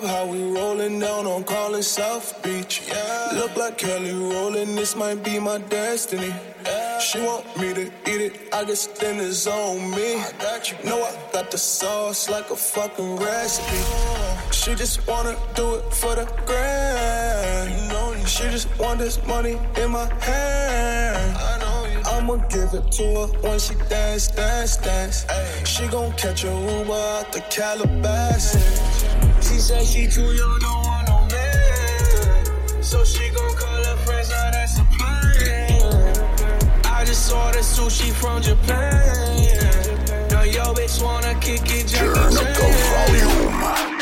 Top, how we rolling down on calling South Beach. Yeah. Look like Kelly Rowland, this might be my destiny. Yeah. She want me to eat it, I guess then it's on me. I got you. Know I got the sauce like a fucking recipe. She just wanna do it for the grand. You know, she just want this money in my hand. I. I'ma give it to her when she dance, dance, dance. Ay. She gon' catch a Uber out the Calabasas. She said she too young, don't want no man. So she gon' call her friends, now that's a plan. I just ordered sushi from Japan. Now yo bitch wanna kick it, Turn up the volume.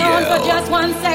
on for just one second.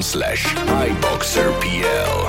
Slash iBoxerPL.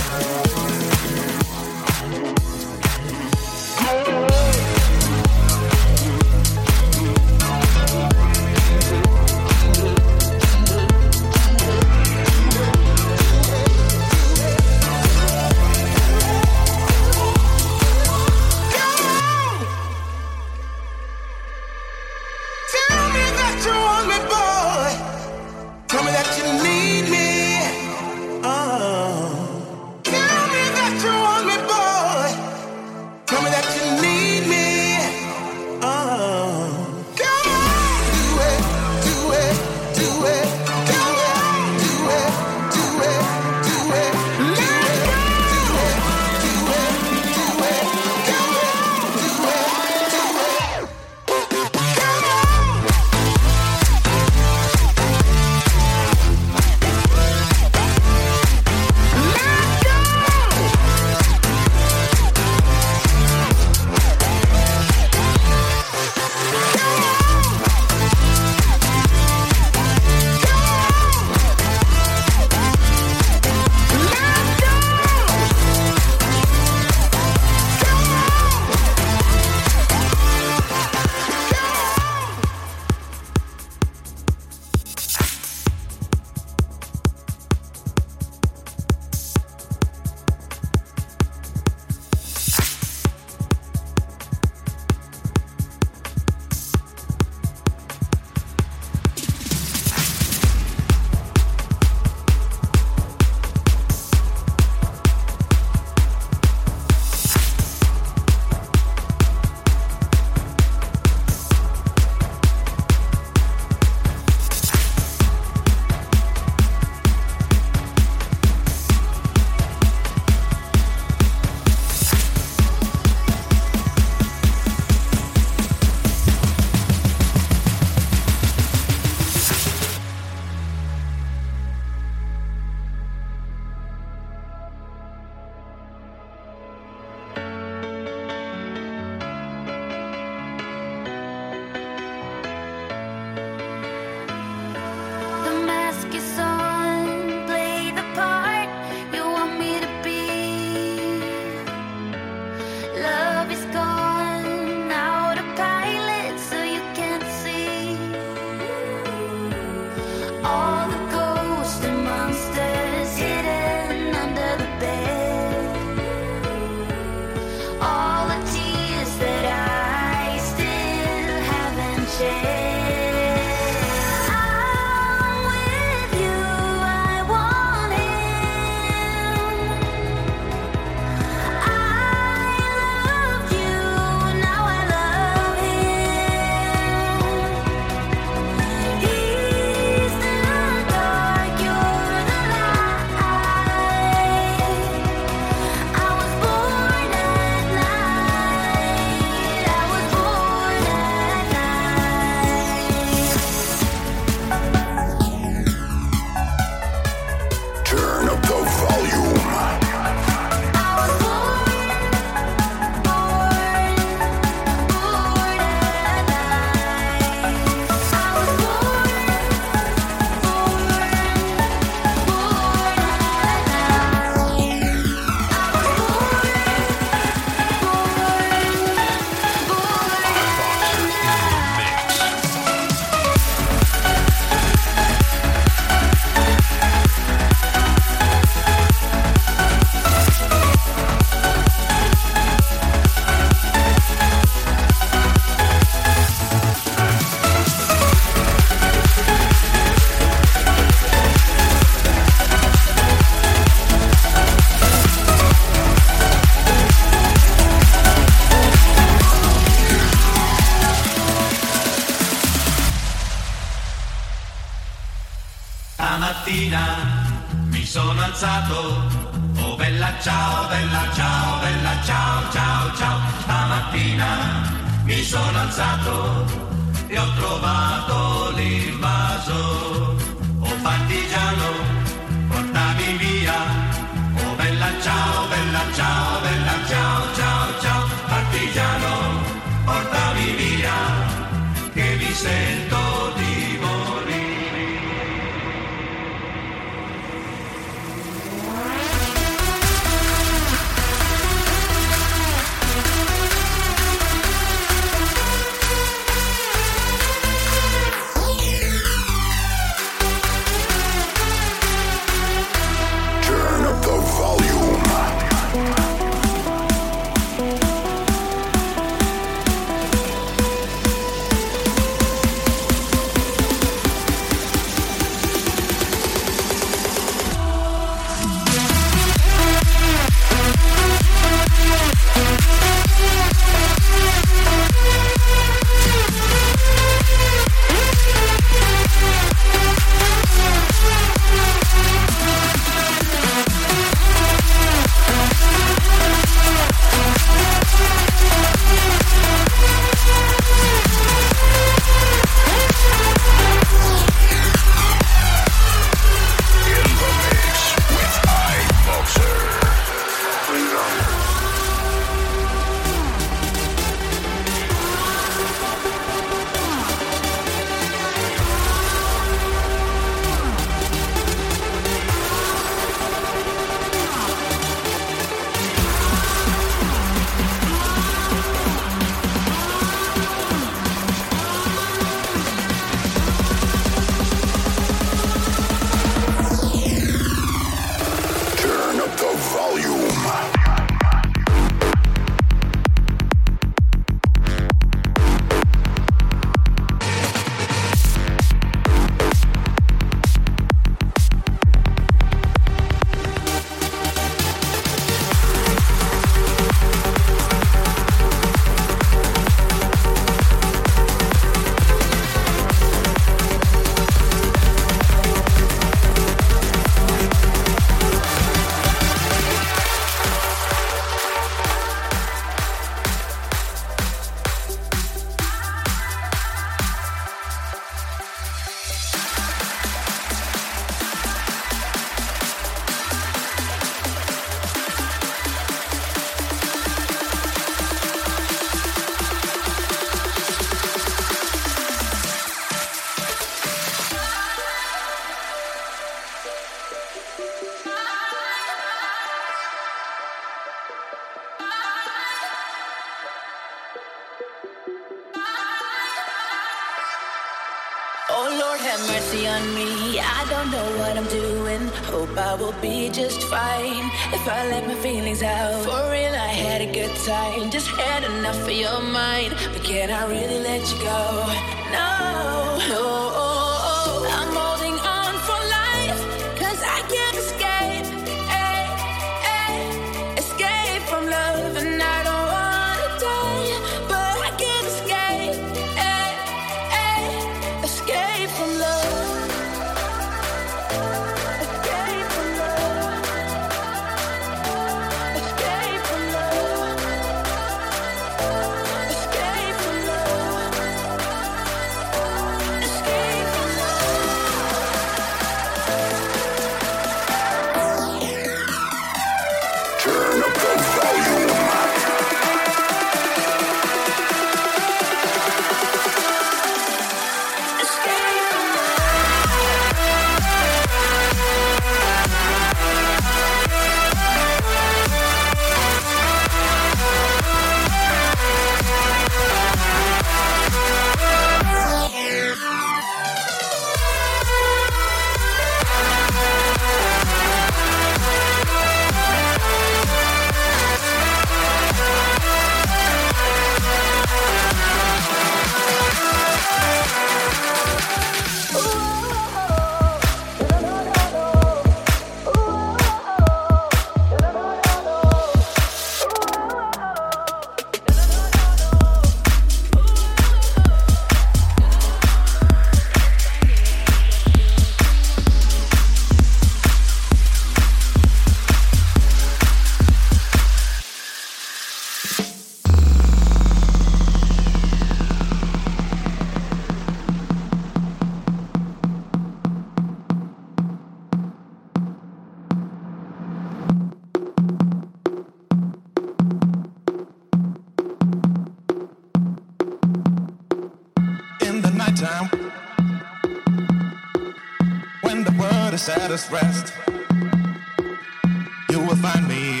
You will find me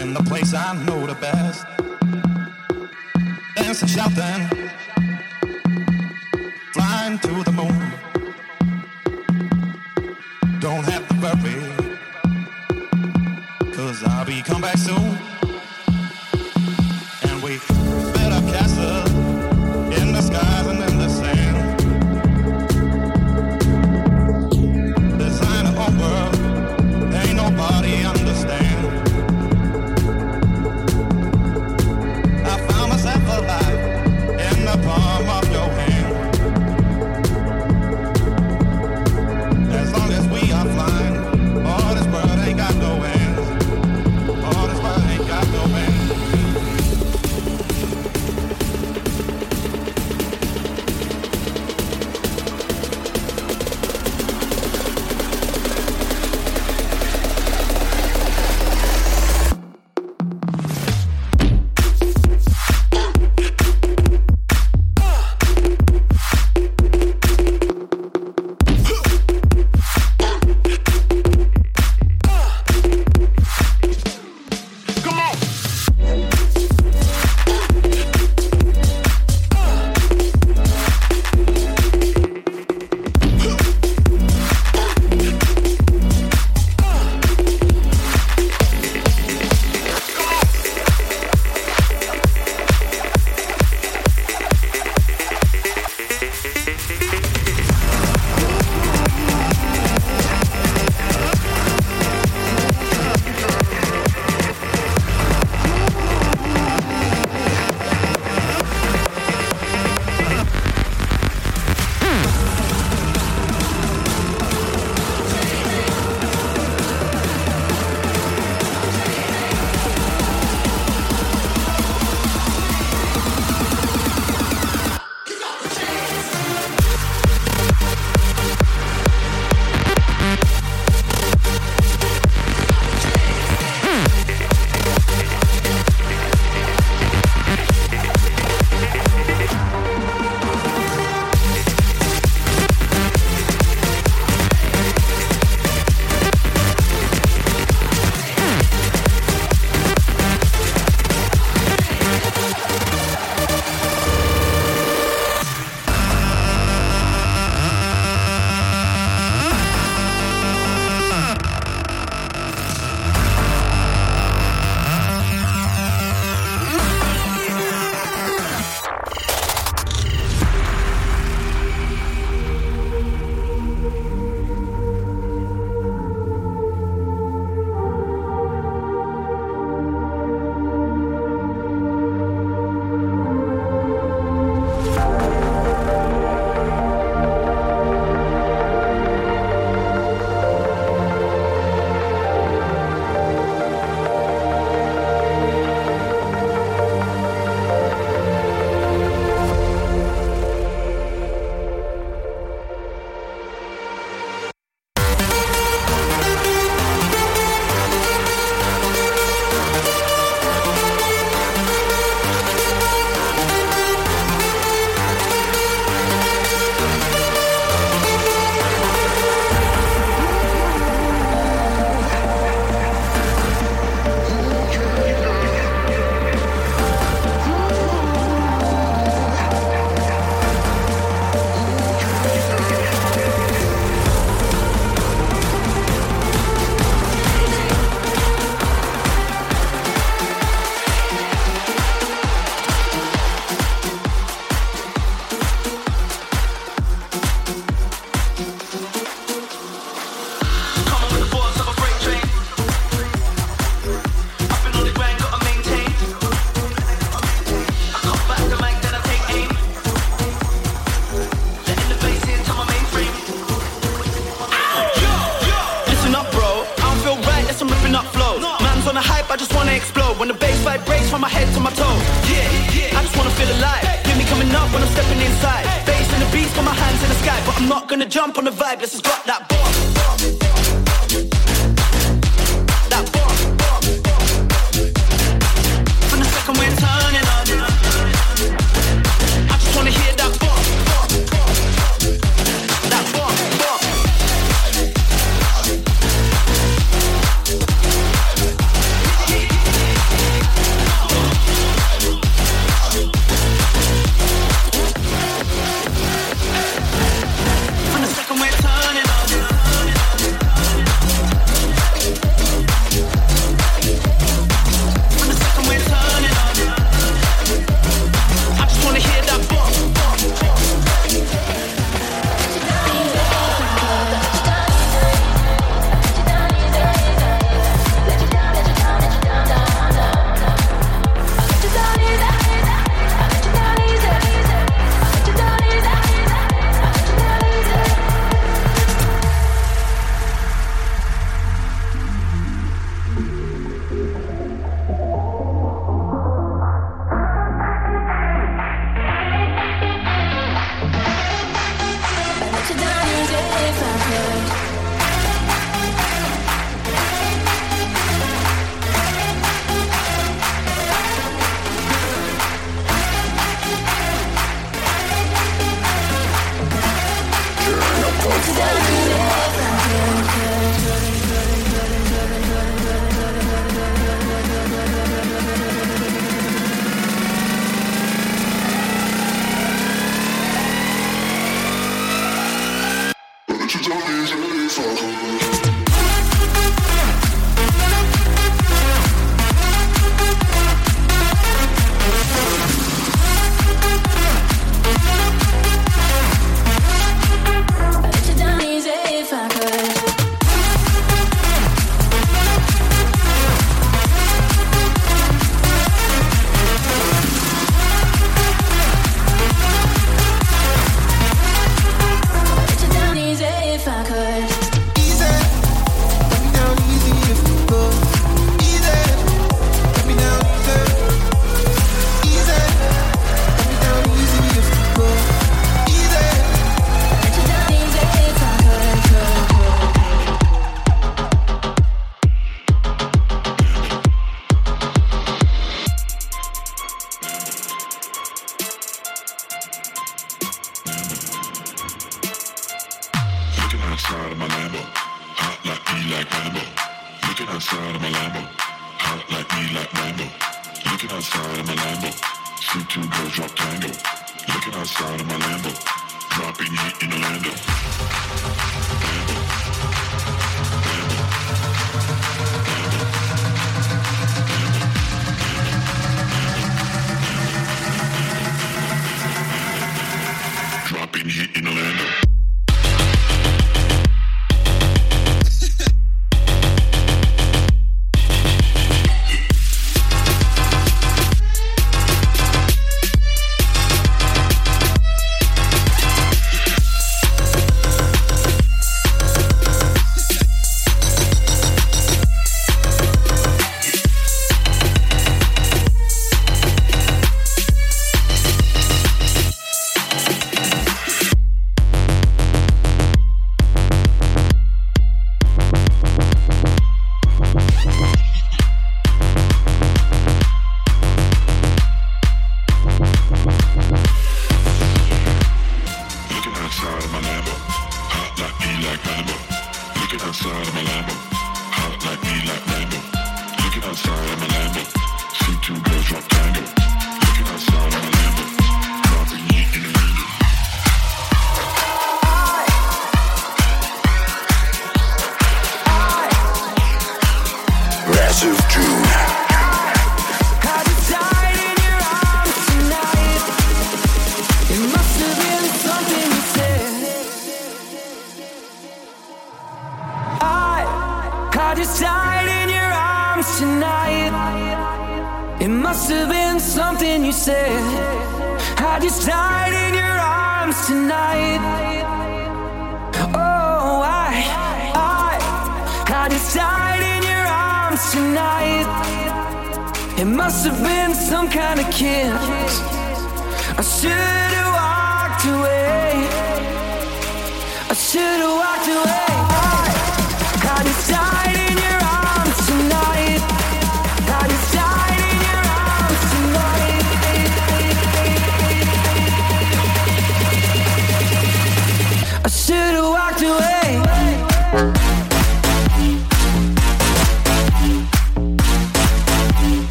in the place I know the best. Dancing, shouting, Explode when the bass vibrates from my head to my toe. Yeah, yeah. I just wanna feel alive. Hear me coming up when I'm stepping inside. Bass and the beats, got my hands in the sky, but I'm not gonna jump on the vibe. Let's just got that bomb.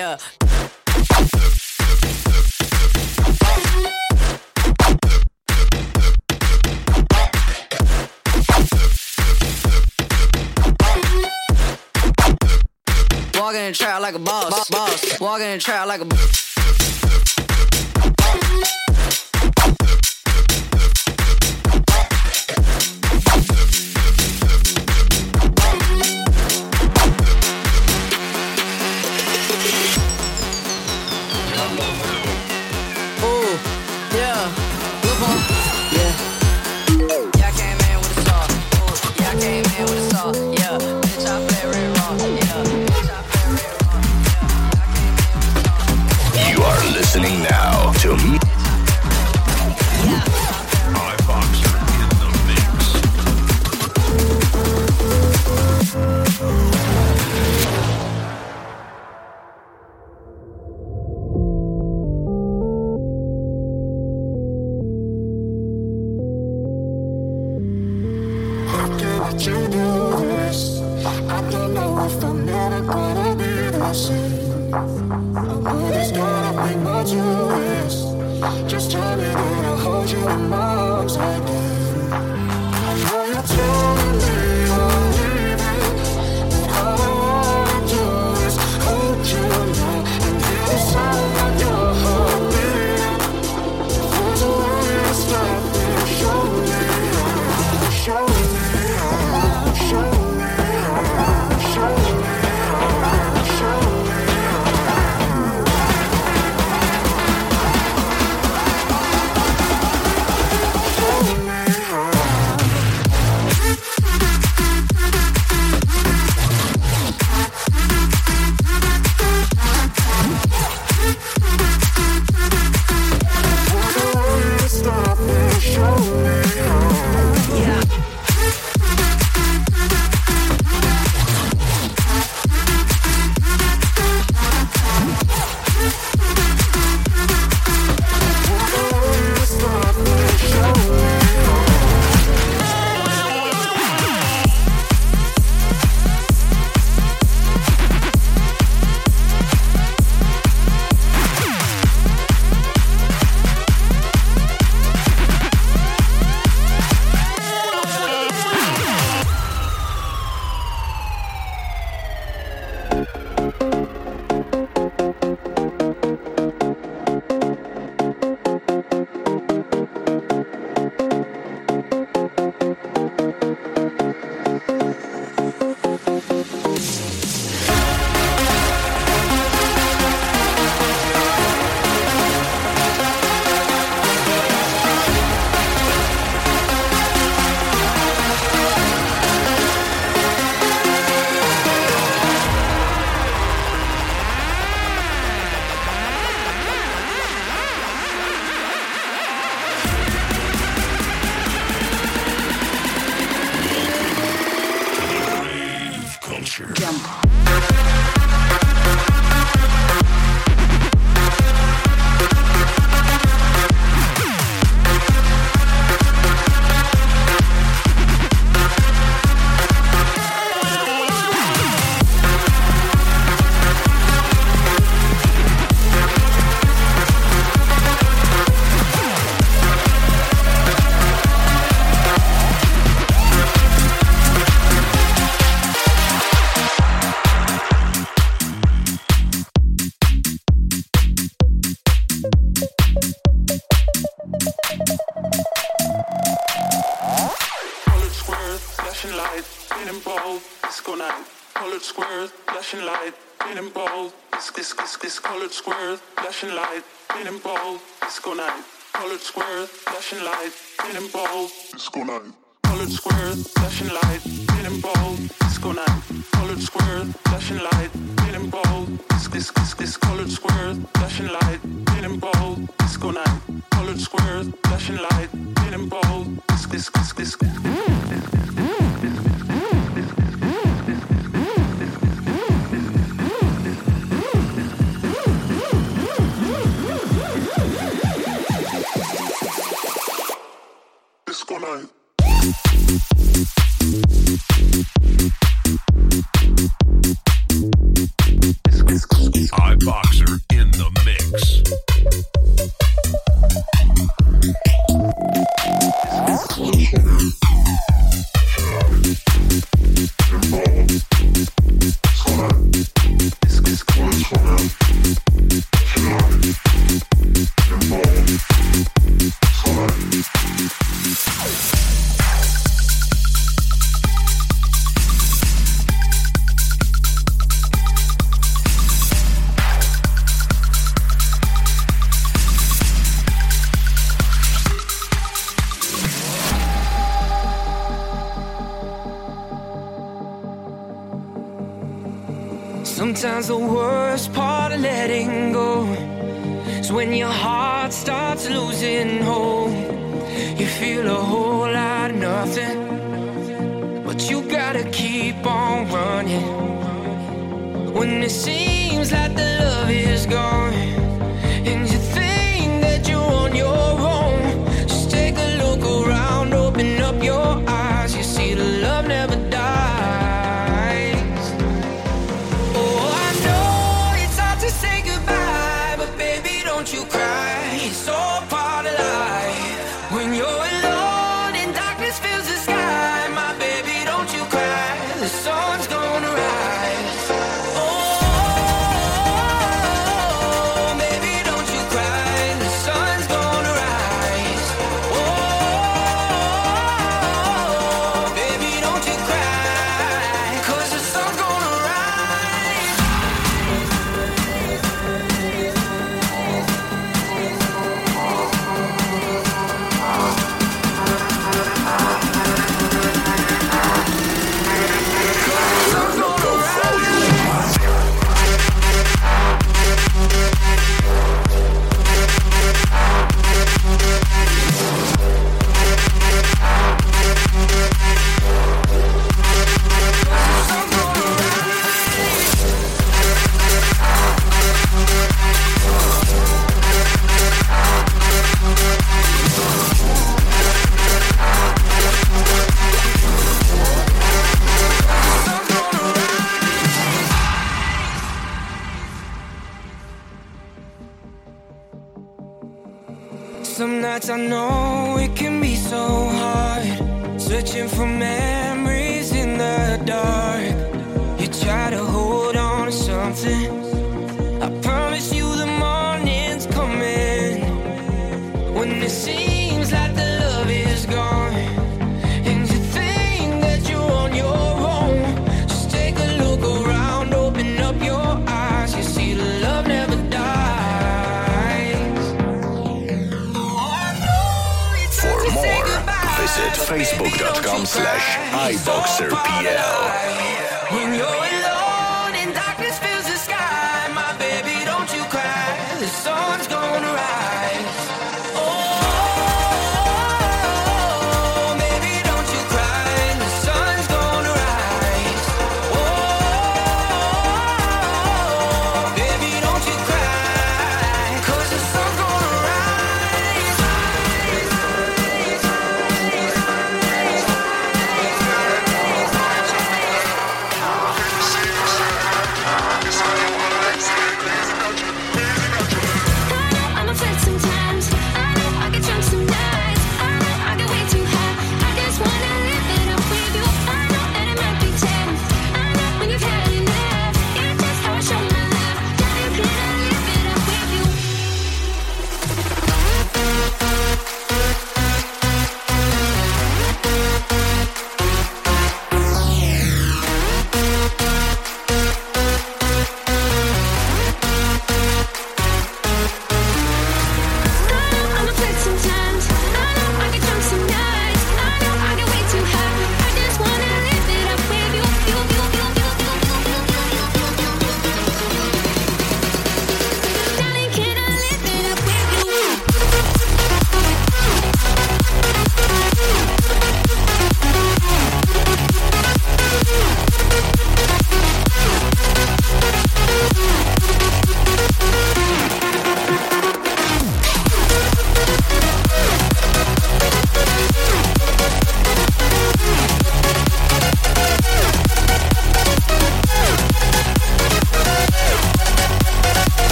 Yeah.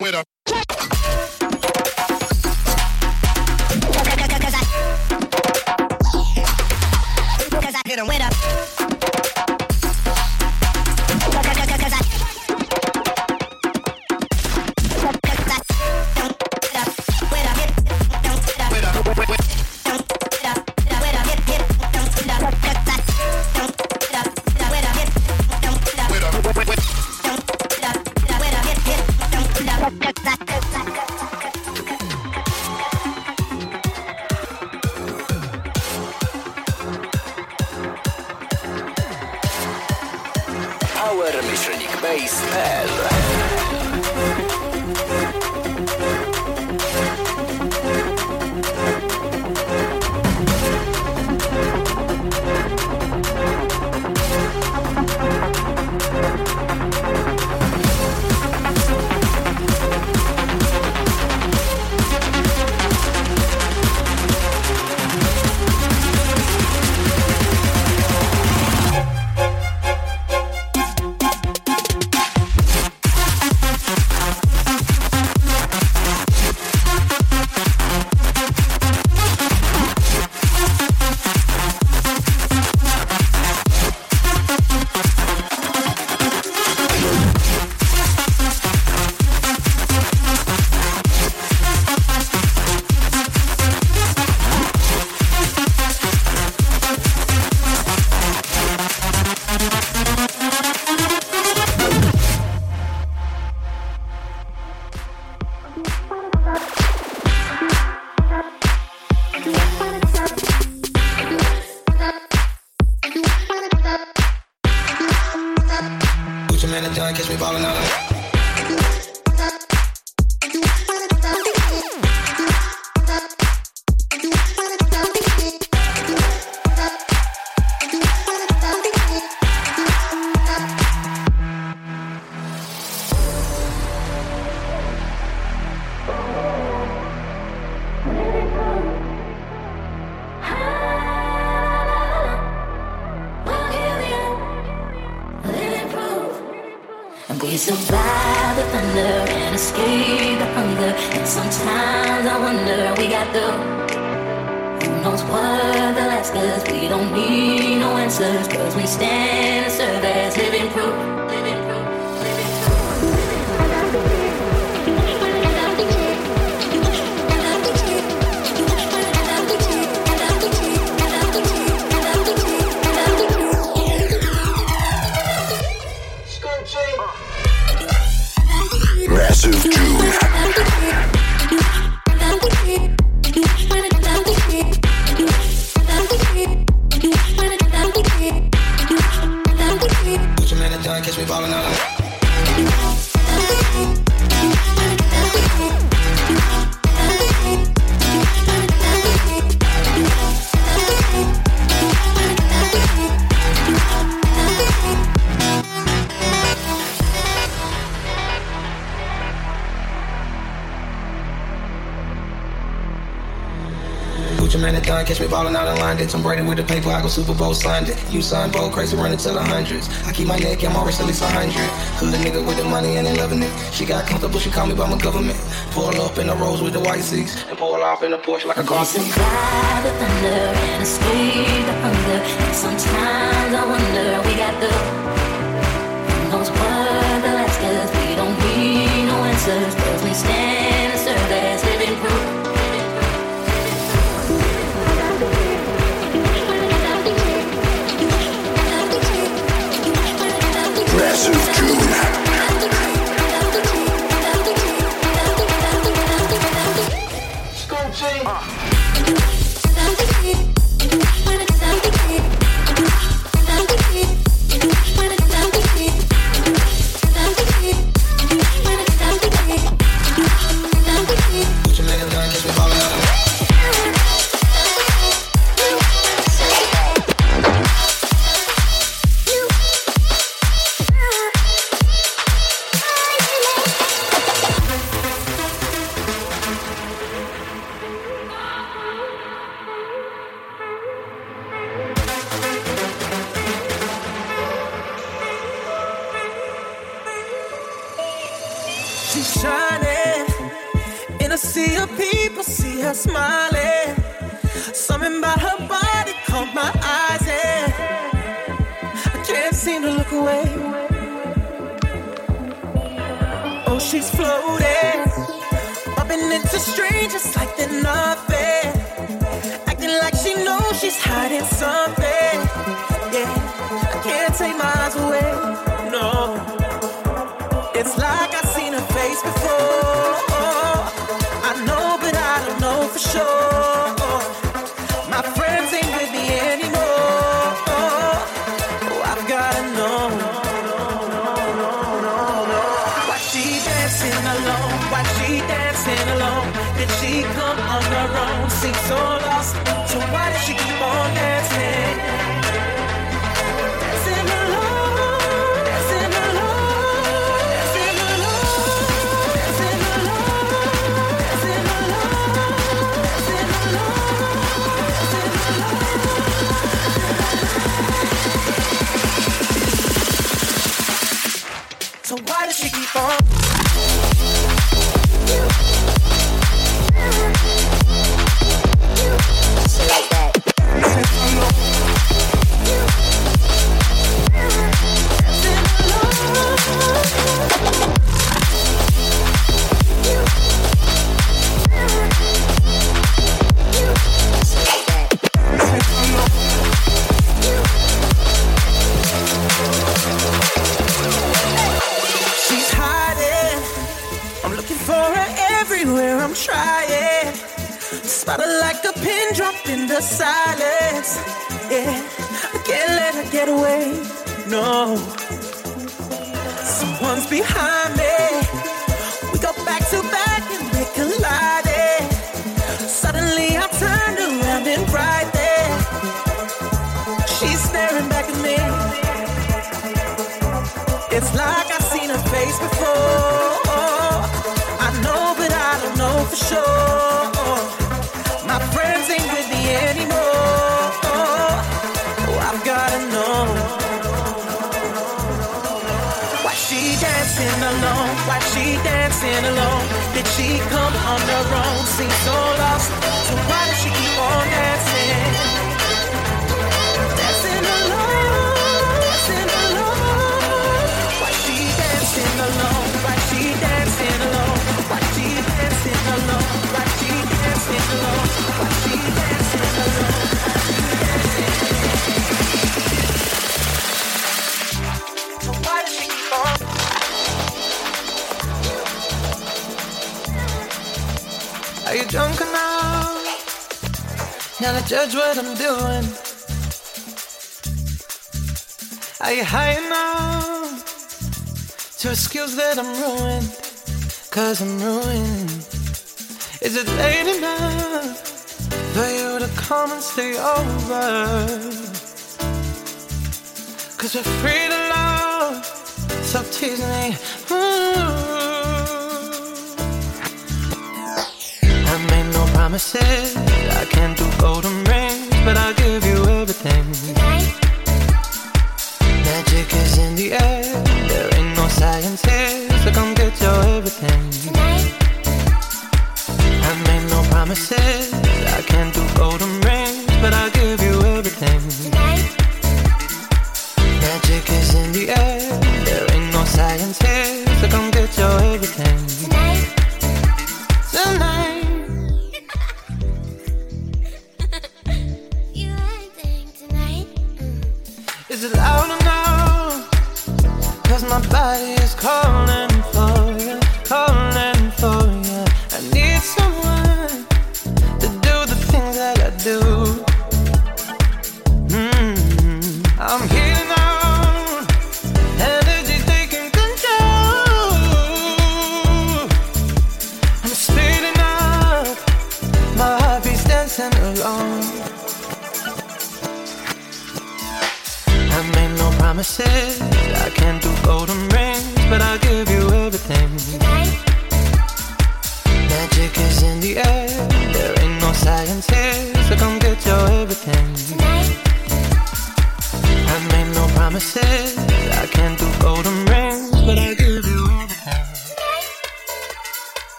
With a. Cause I. Hit him with a. in Tom Brady with the paper, I go Super Bowl signed it. You sign bold, crazy running to the hundreds. I keep my neck, I'm always at least a hundred. Hood nigga with the money and they loving it. She got comfortable, she call me by my government. Pull up in the rose with the white seats and pull off in the Porsche like a car. survive the thunder and escape the hunger. Sometimes I wonder we got the knows what they'll ask. We don't need no answers, cause we stand and living proof. Judge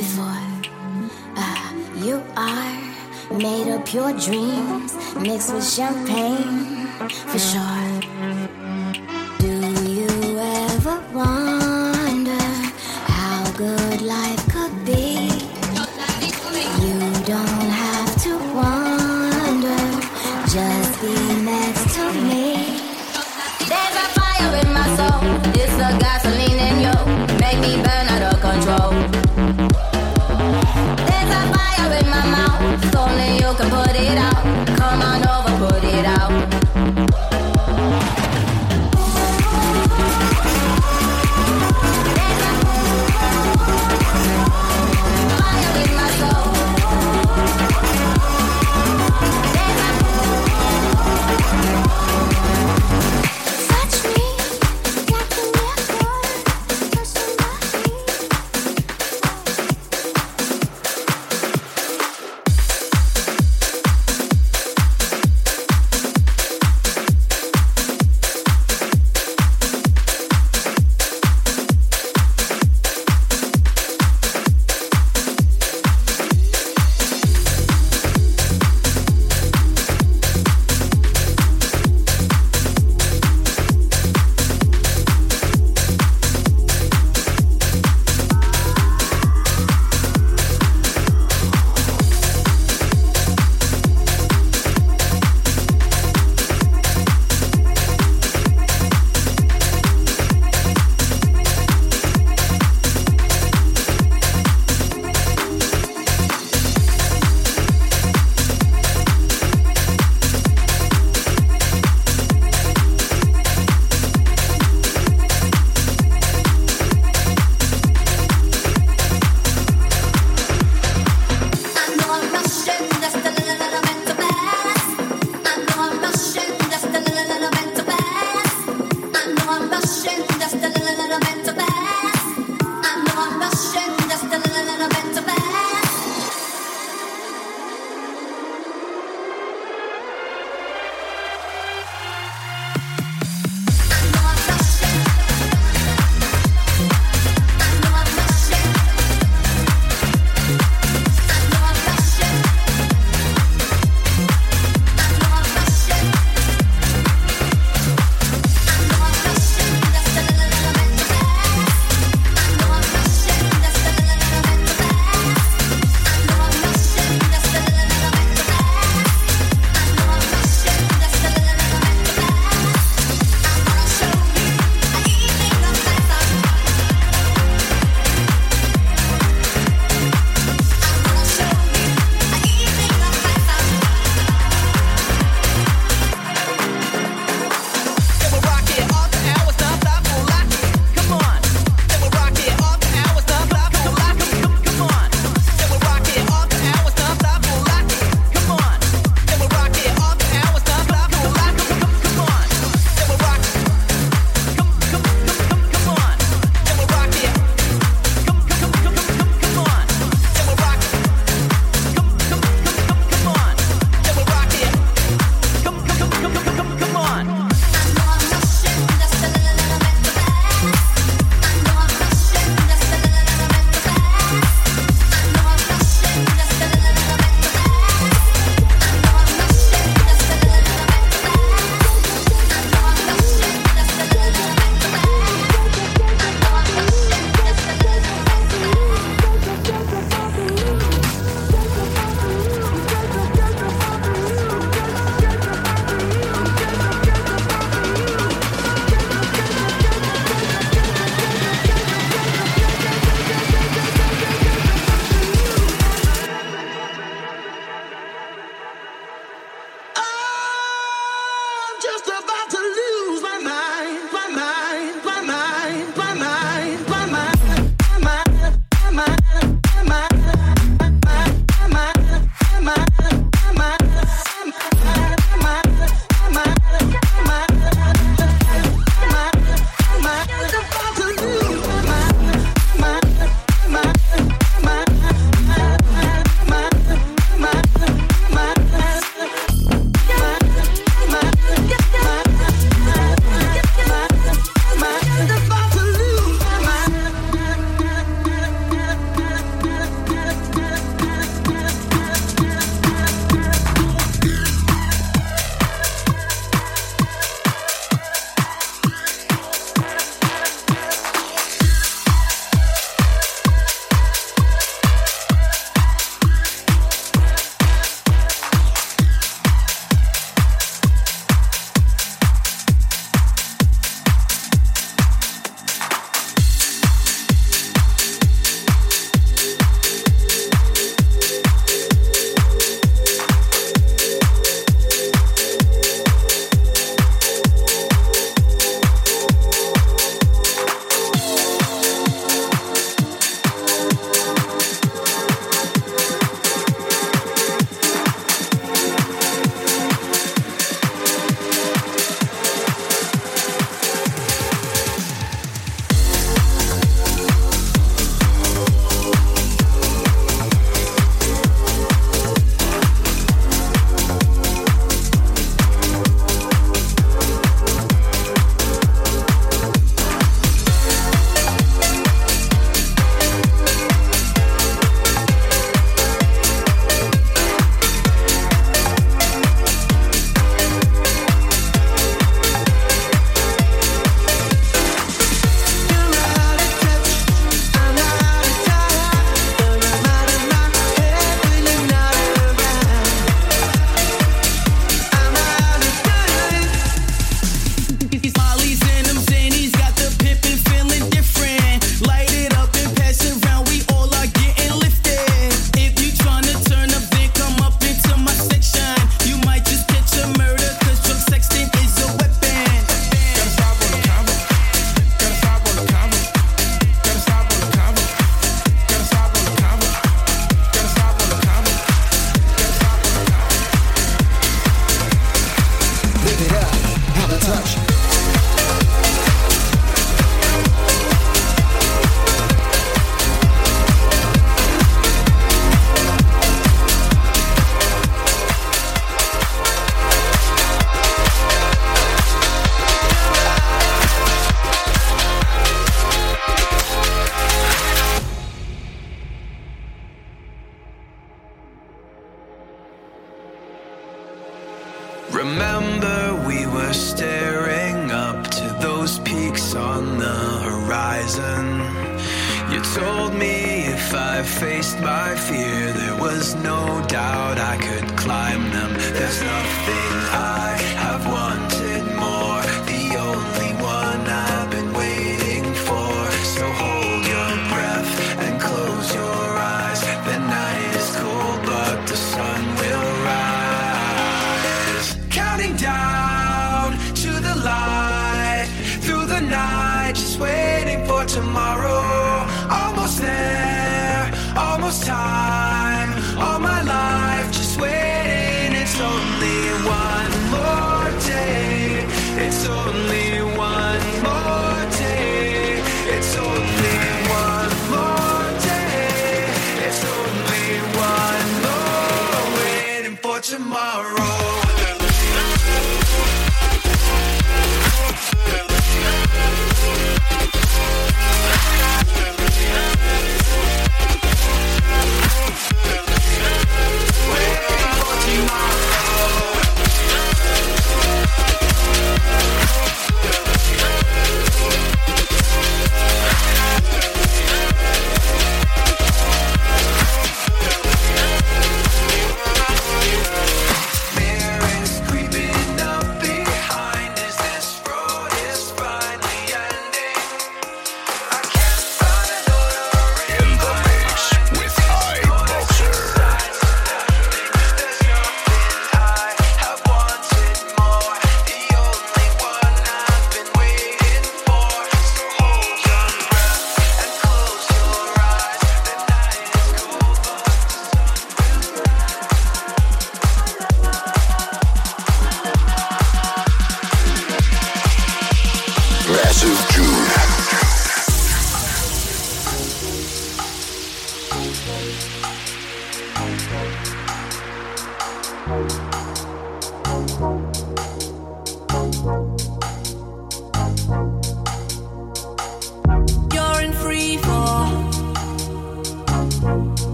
before. Uh, you are made of pure dreams mixed with champagne for sure. Do you ever wonder how good life could be? You don't have to wonder, just be next to me. There's a fire in my soul. It's the gasoline in you. Make me burn out of control.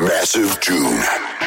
Massive June.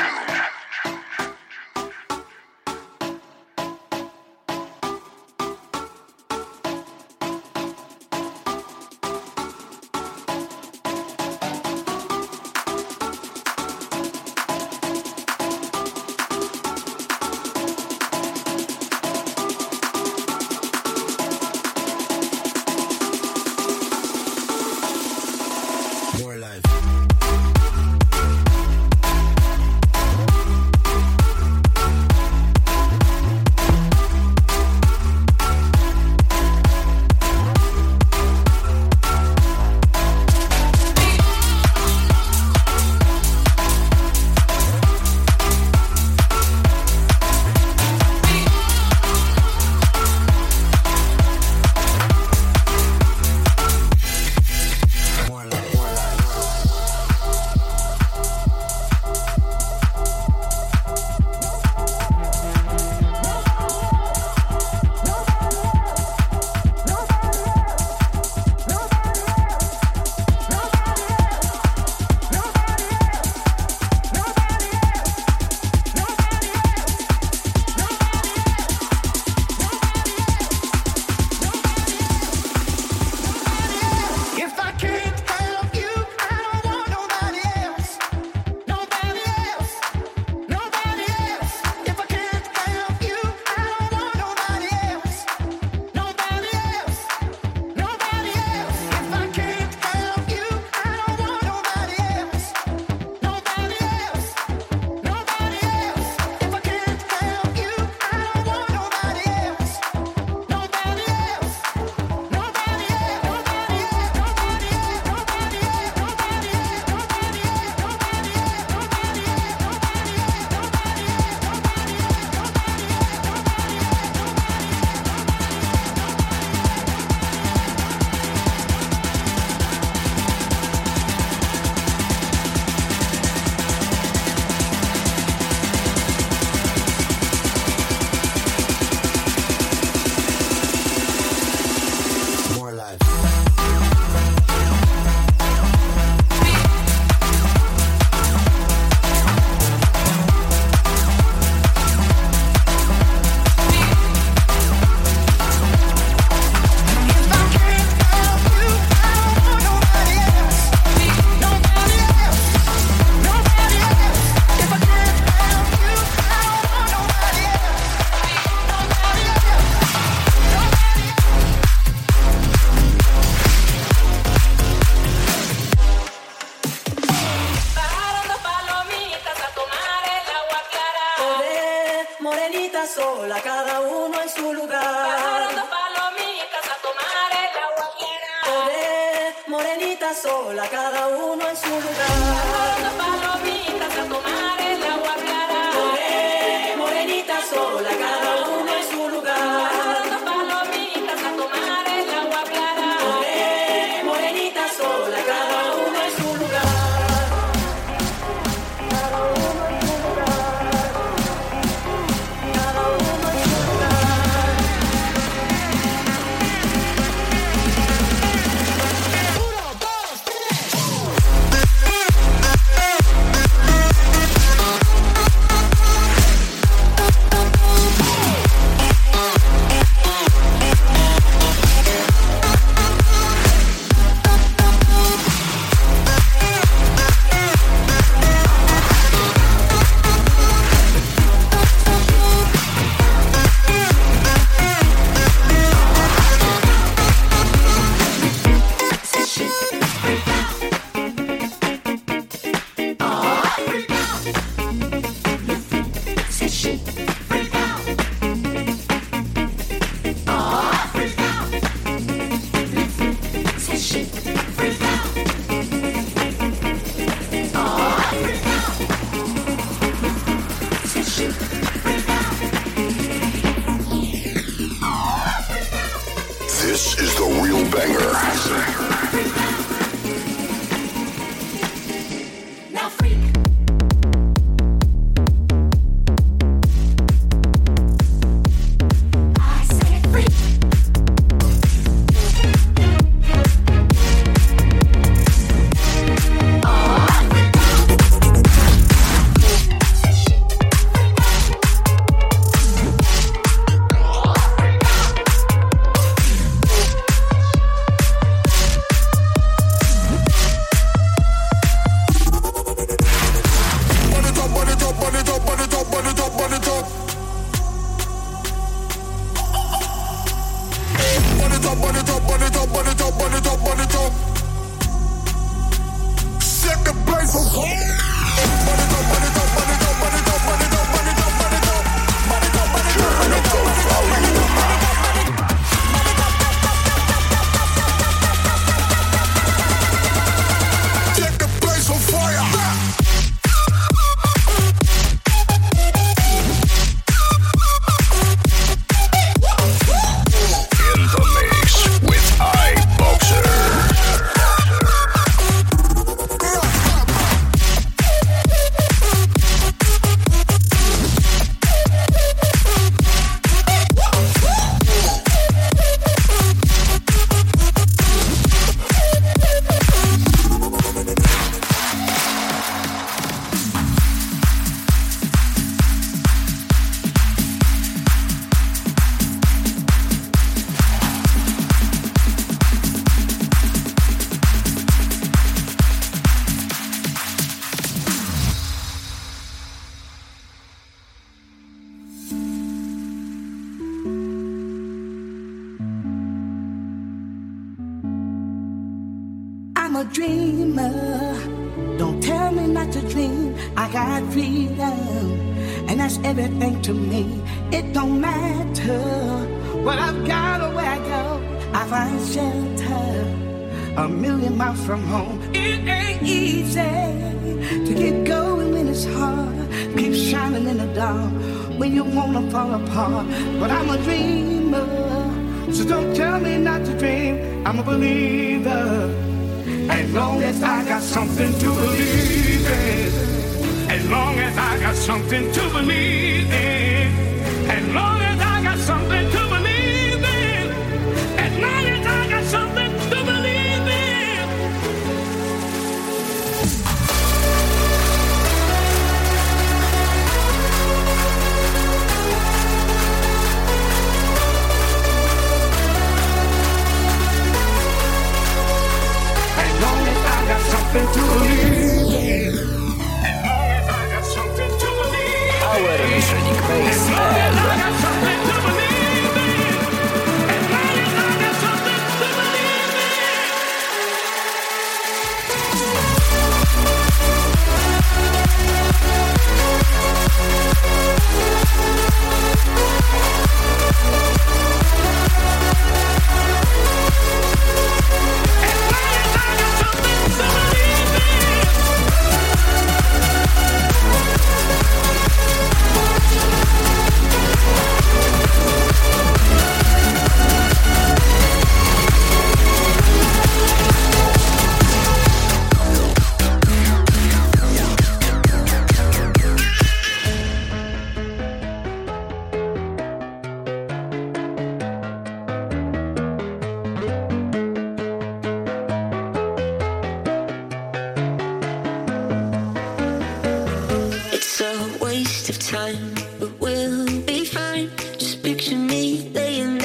In